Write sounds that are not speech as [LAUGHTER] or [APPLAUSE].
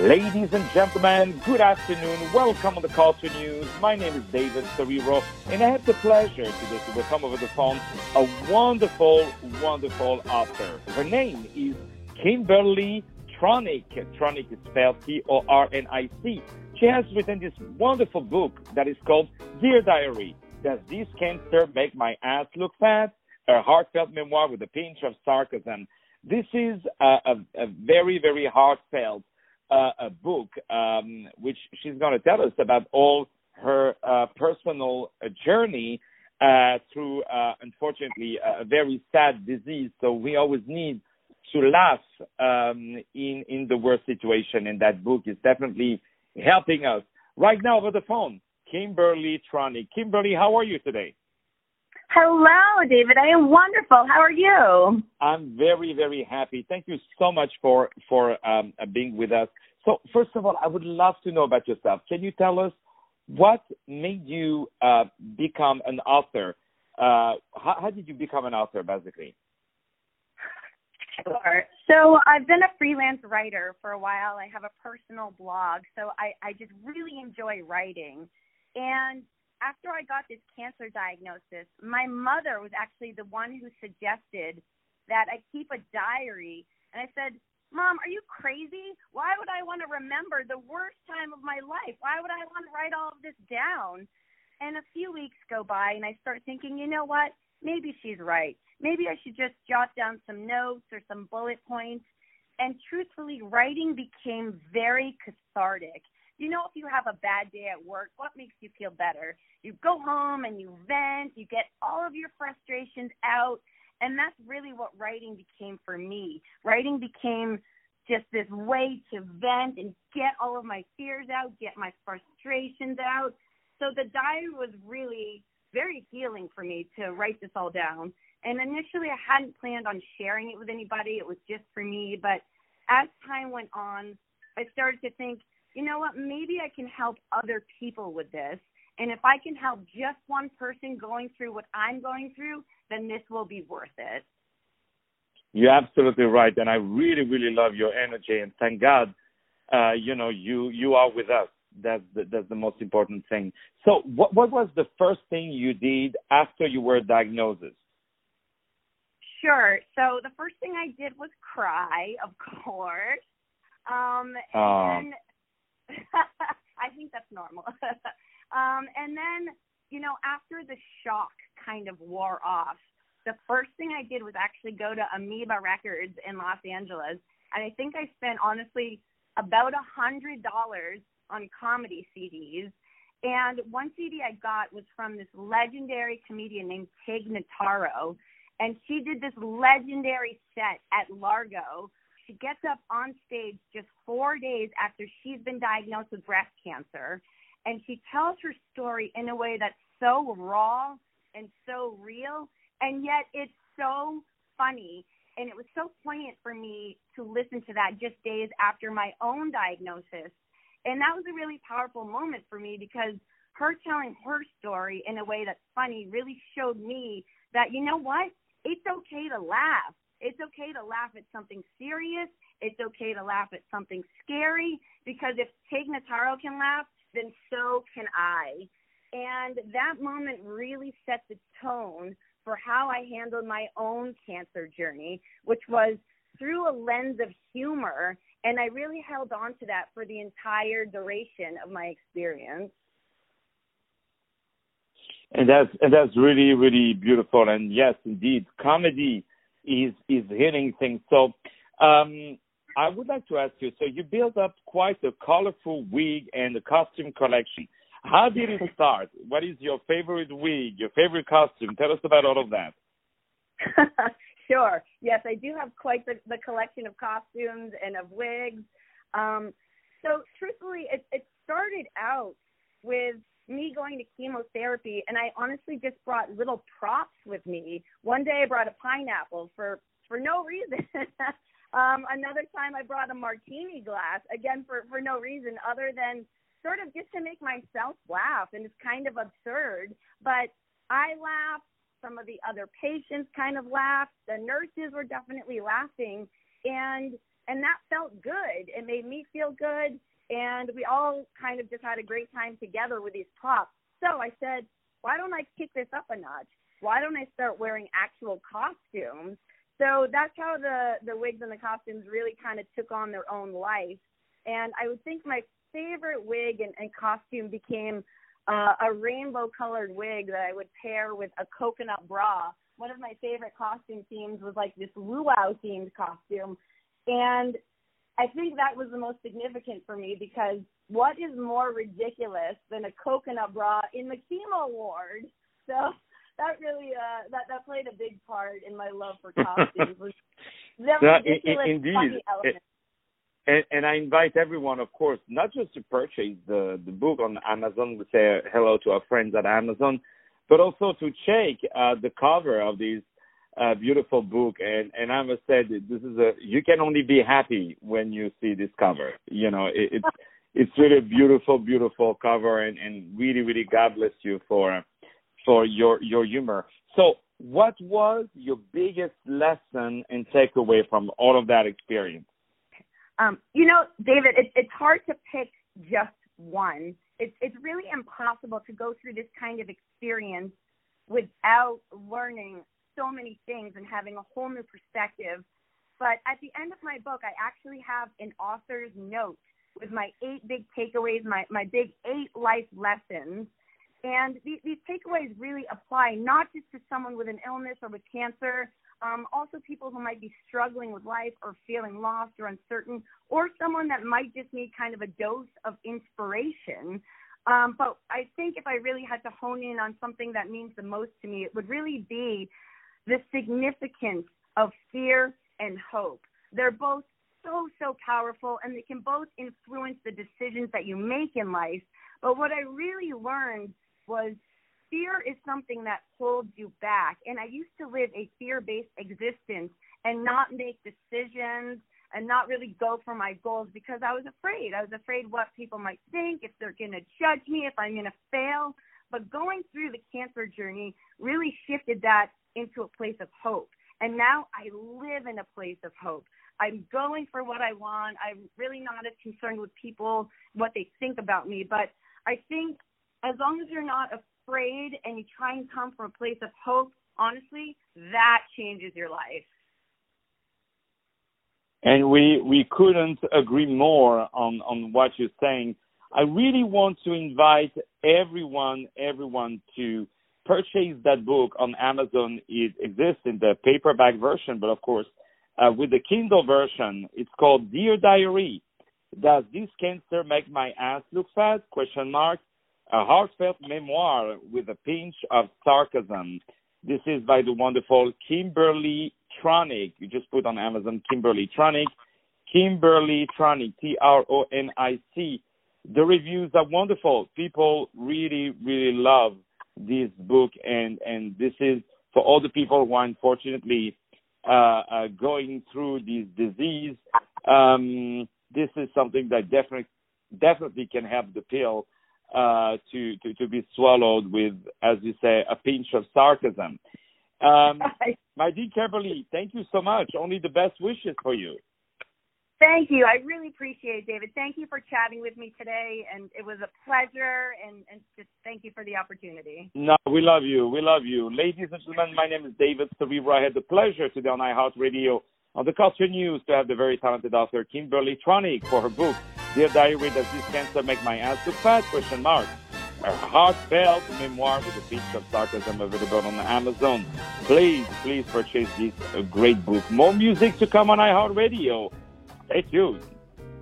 Ladies and gentlemen, good afternoon. Welcome to the Culture News. My name is David Serero, and I have the pleasure today to welcome over the phone a wonderful, wonderful author. Her name is Kimberly Tronic. Tronic is spelled T-O-R-N-I-C. She has written this wonderful book that is called Dear Diary. Does this cancer make my ass look fat? A heartfelt memoir with a pinch of sarcasm. This is a, a, a very, very heartfelt uh, a book um, which she's going to tell us about all her uh, personal uh, journey uh, through, uh, unfortunately, a very sad disease. So we always need to laugh um, in in the worst situation, and that book is definitely helping us. Right now, over the phone, Kimberly Tronic. Kimberly, how are you today? Hello, David. I am wonderful. How are you? I'm very, very happy. Thank you so much for for um, being with us. So, first of all, I would love to know about yourself. Can you tell us what made you uh, become an author? Uh, how, how did you become an author, basically? Sure. So I've been a freelance writer for a while. I have a personal blog, so I, I just really enjoy writing. And after I got this cancer diagnosis, my mother was actually the one who suggested that I keep a diary. And I said, Mom, are you crazy? Why would I want to remember the worst time of my life? Why would I want to write all of this down? And a few weeks go by, and I start thinking, you know what? Maybe she's right. Maybe I should just jot down some notes or some bullet points. And truthfully, writing became very cathartic you know, if you have a bad day at work, what makes you feel better? You go home and you vent, you get all of your frustrations out. And that's really what writing became for me. Writing became just this way to vent and get all of my fears out, get my frustrations out. So the diary was really very healing for me to write this all down. And initially, I hadn't planned on sharing it with anybody, it was just for me. But as time went on, I started to think, you know what, maybe I can help other people with this. And if I can help just one person going through what I'm going through, then this will be worth it. You're absolutely right, and I really, really love your energy, and thank God, uh, you know, you you are with us. That's the, that's the most important thing. So, what what was the first thing you did after you were diagnosed? Sure. So the first thing I did was cry, of [LAUGHS] course. Um, and uh. [LAUGHS] I think that's normal. [LAUGHS] um, and then, you know, after the shock kind of wore off, the first thing I did was actually go to Amoeba Records in Los Angeles, and I think I spent honestly about a hundred dollars on comedy CDs. And one CD I got was from this legendary comedian named Tig Notaro, and she did this legendary set at Largo she gets up on stage just four days after she's been diagnosed with breast cancer, and she tells her story in a way that's so raw and so real, and yet it's so funny. And it was so poignant for me to listen to that just days after my own diagnosis. And that was a really powerful moment for me because her telling her story in a way that's funny really showed me that, you know what? It's okay to laugh it's okay to laugh at something serious. It's okay to laugh at something scary because if Tig Notaro can laugh, then so can I. And that moment really set the tone for how I handled my own cancer journey, which was through a lens of humor. And I really held on to that for the entire duration of my experience. And that's and that's really really beautiful. And yes, indeed, comedy is is hitting things. So um, I would like to ask you. So you built up quite a colorful wig and a costume collection. How did it [LAUGHS] start? What is your favorite wig? Your favorite costume? Tell us about all of that. [LAUGHS] sure. Yes, I do have quite the, the collection of costumes and of wigs. Um, so truthfully, it, it started out with me going to chemotherapy and I honestly just brought little props with me. One day I brought a pineapple for for no reason. [LAUGHS] um another time I brought a martini glass again for for no reason other than sort of just to make myself laugh and it's kind of absurd, but I laughed, some of the other patients kind of laughed, the nurses were definitely laughing and and that felt good. It made me feel good, and we all kind of just had a great time together with these props. So I said, why don't I kick this up a notch? Why don't I start wearing actual costumes? So that's how the the wigs and the costumes really kind of took on their own life. And I would think my favorite wig and, and costume became uh, a rainbow colored wig that I would pair with a coconut bra. One of my favorite costume themes was like this luau themed costume. And I think that was the most significant for me because what is more ridiculous than a coconut bra in the chemo ward? So that really uh that that played a big part in my love for [LAUGHS] costumes. was the ridiculous, indeed. And, and I invite everyone, of course, not just to purchase the, the book on Amazon, we say hello to our friends at Amazon, but also to check uh, the cover of this uh, beautiful book. And, and I must say, this is a you can only be happy when you see this cover. You know, it, it's it's really a beautiful, beautiful cover, and, and really, really God bless you for for your your humor. So, what was your biggest lesson and takeaway from all of that experience? Um, you know, David, it, it's hard to pick just one. It's it's really impossible to go through this kind of experience without learning so many things and having a whole new perspective. But at the end of my book, I actually have an author's note with my eight big takeaways, my my big eight life lessons. And these, these takeaways really apply not just to someone with an illness or with cancer, um, also people who might be struggling with life or feeling lost or uncertain, or someone that might just need kind of a dose of inspiration. Um, but I think if I really had to hone in on something that means the most to me, it would really be the significance of fear and hope. They're both so, so powerful and they can both influence the decisions that you make in life. But what I really learned was fear is something that holds you back. And I used to live a fear based existence and not make decisions and not really go for my goals because I was afraid. I was afraid what people might think, if they're going to judge me, if I'm going to fail. But going through the cancer journey really shifted that into a place of hope. And now I live in a place of hope. I'm going for what I want. I'm really not as concerned with people, what they think about me. But I think as long as you're not afraid and you try and come from a place of hope, honestly, that changes your life. And we we couldn't agree more on on what you're saying. I really want to invite everyone everyone to purchase that book on Amazon. It exists in the paperback version, but of course, uh, with the Kindle version, it's called Dear Diary. Does this cancer make my ass look fat? Question mark a heartfelt memoir with a pinch of sarcasm. This is by the wonderful Kimberly Tronic. You just put on Amazon Kimberly Tronic. Kimberly Tronic, T R O N I C. The reviews are wonderful. People really, really love this book, and and this is for all the people who are unfortunately uh, uh, going through this disease. Um, this is something that definitely definitely can help the pill uh, to, to, to be swallowed with, as you say, a pinch of sarcasm. Um, [LAUGHS] my dear Kimberly, thank you so much. Only the best wishes for you. Thank you. I really appreciate it, David. Thank you for chatting with me today, and it was a pleasure. And, and just thank you for the opportunity. No, we love you. We love you, ladies and gentlemen. My name is David Serero. I had the pleasure today on iHeartRadio on the Culture News to have the very talented author Kimberly Tronic for her book Dear Diary, does this cancer make my ass look fat? Question mark. A heartfelt memoir with a pinch of sarcasm available on Amazon. Please, please purchase this great book. More music to come on iHeartRadio. Stay tuned.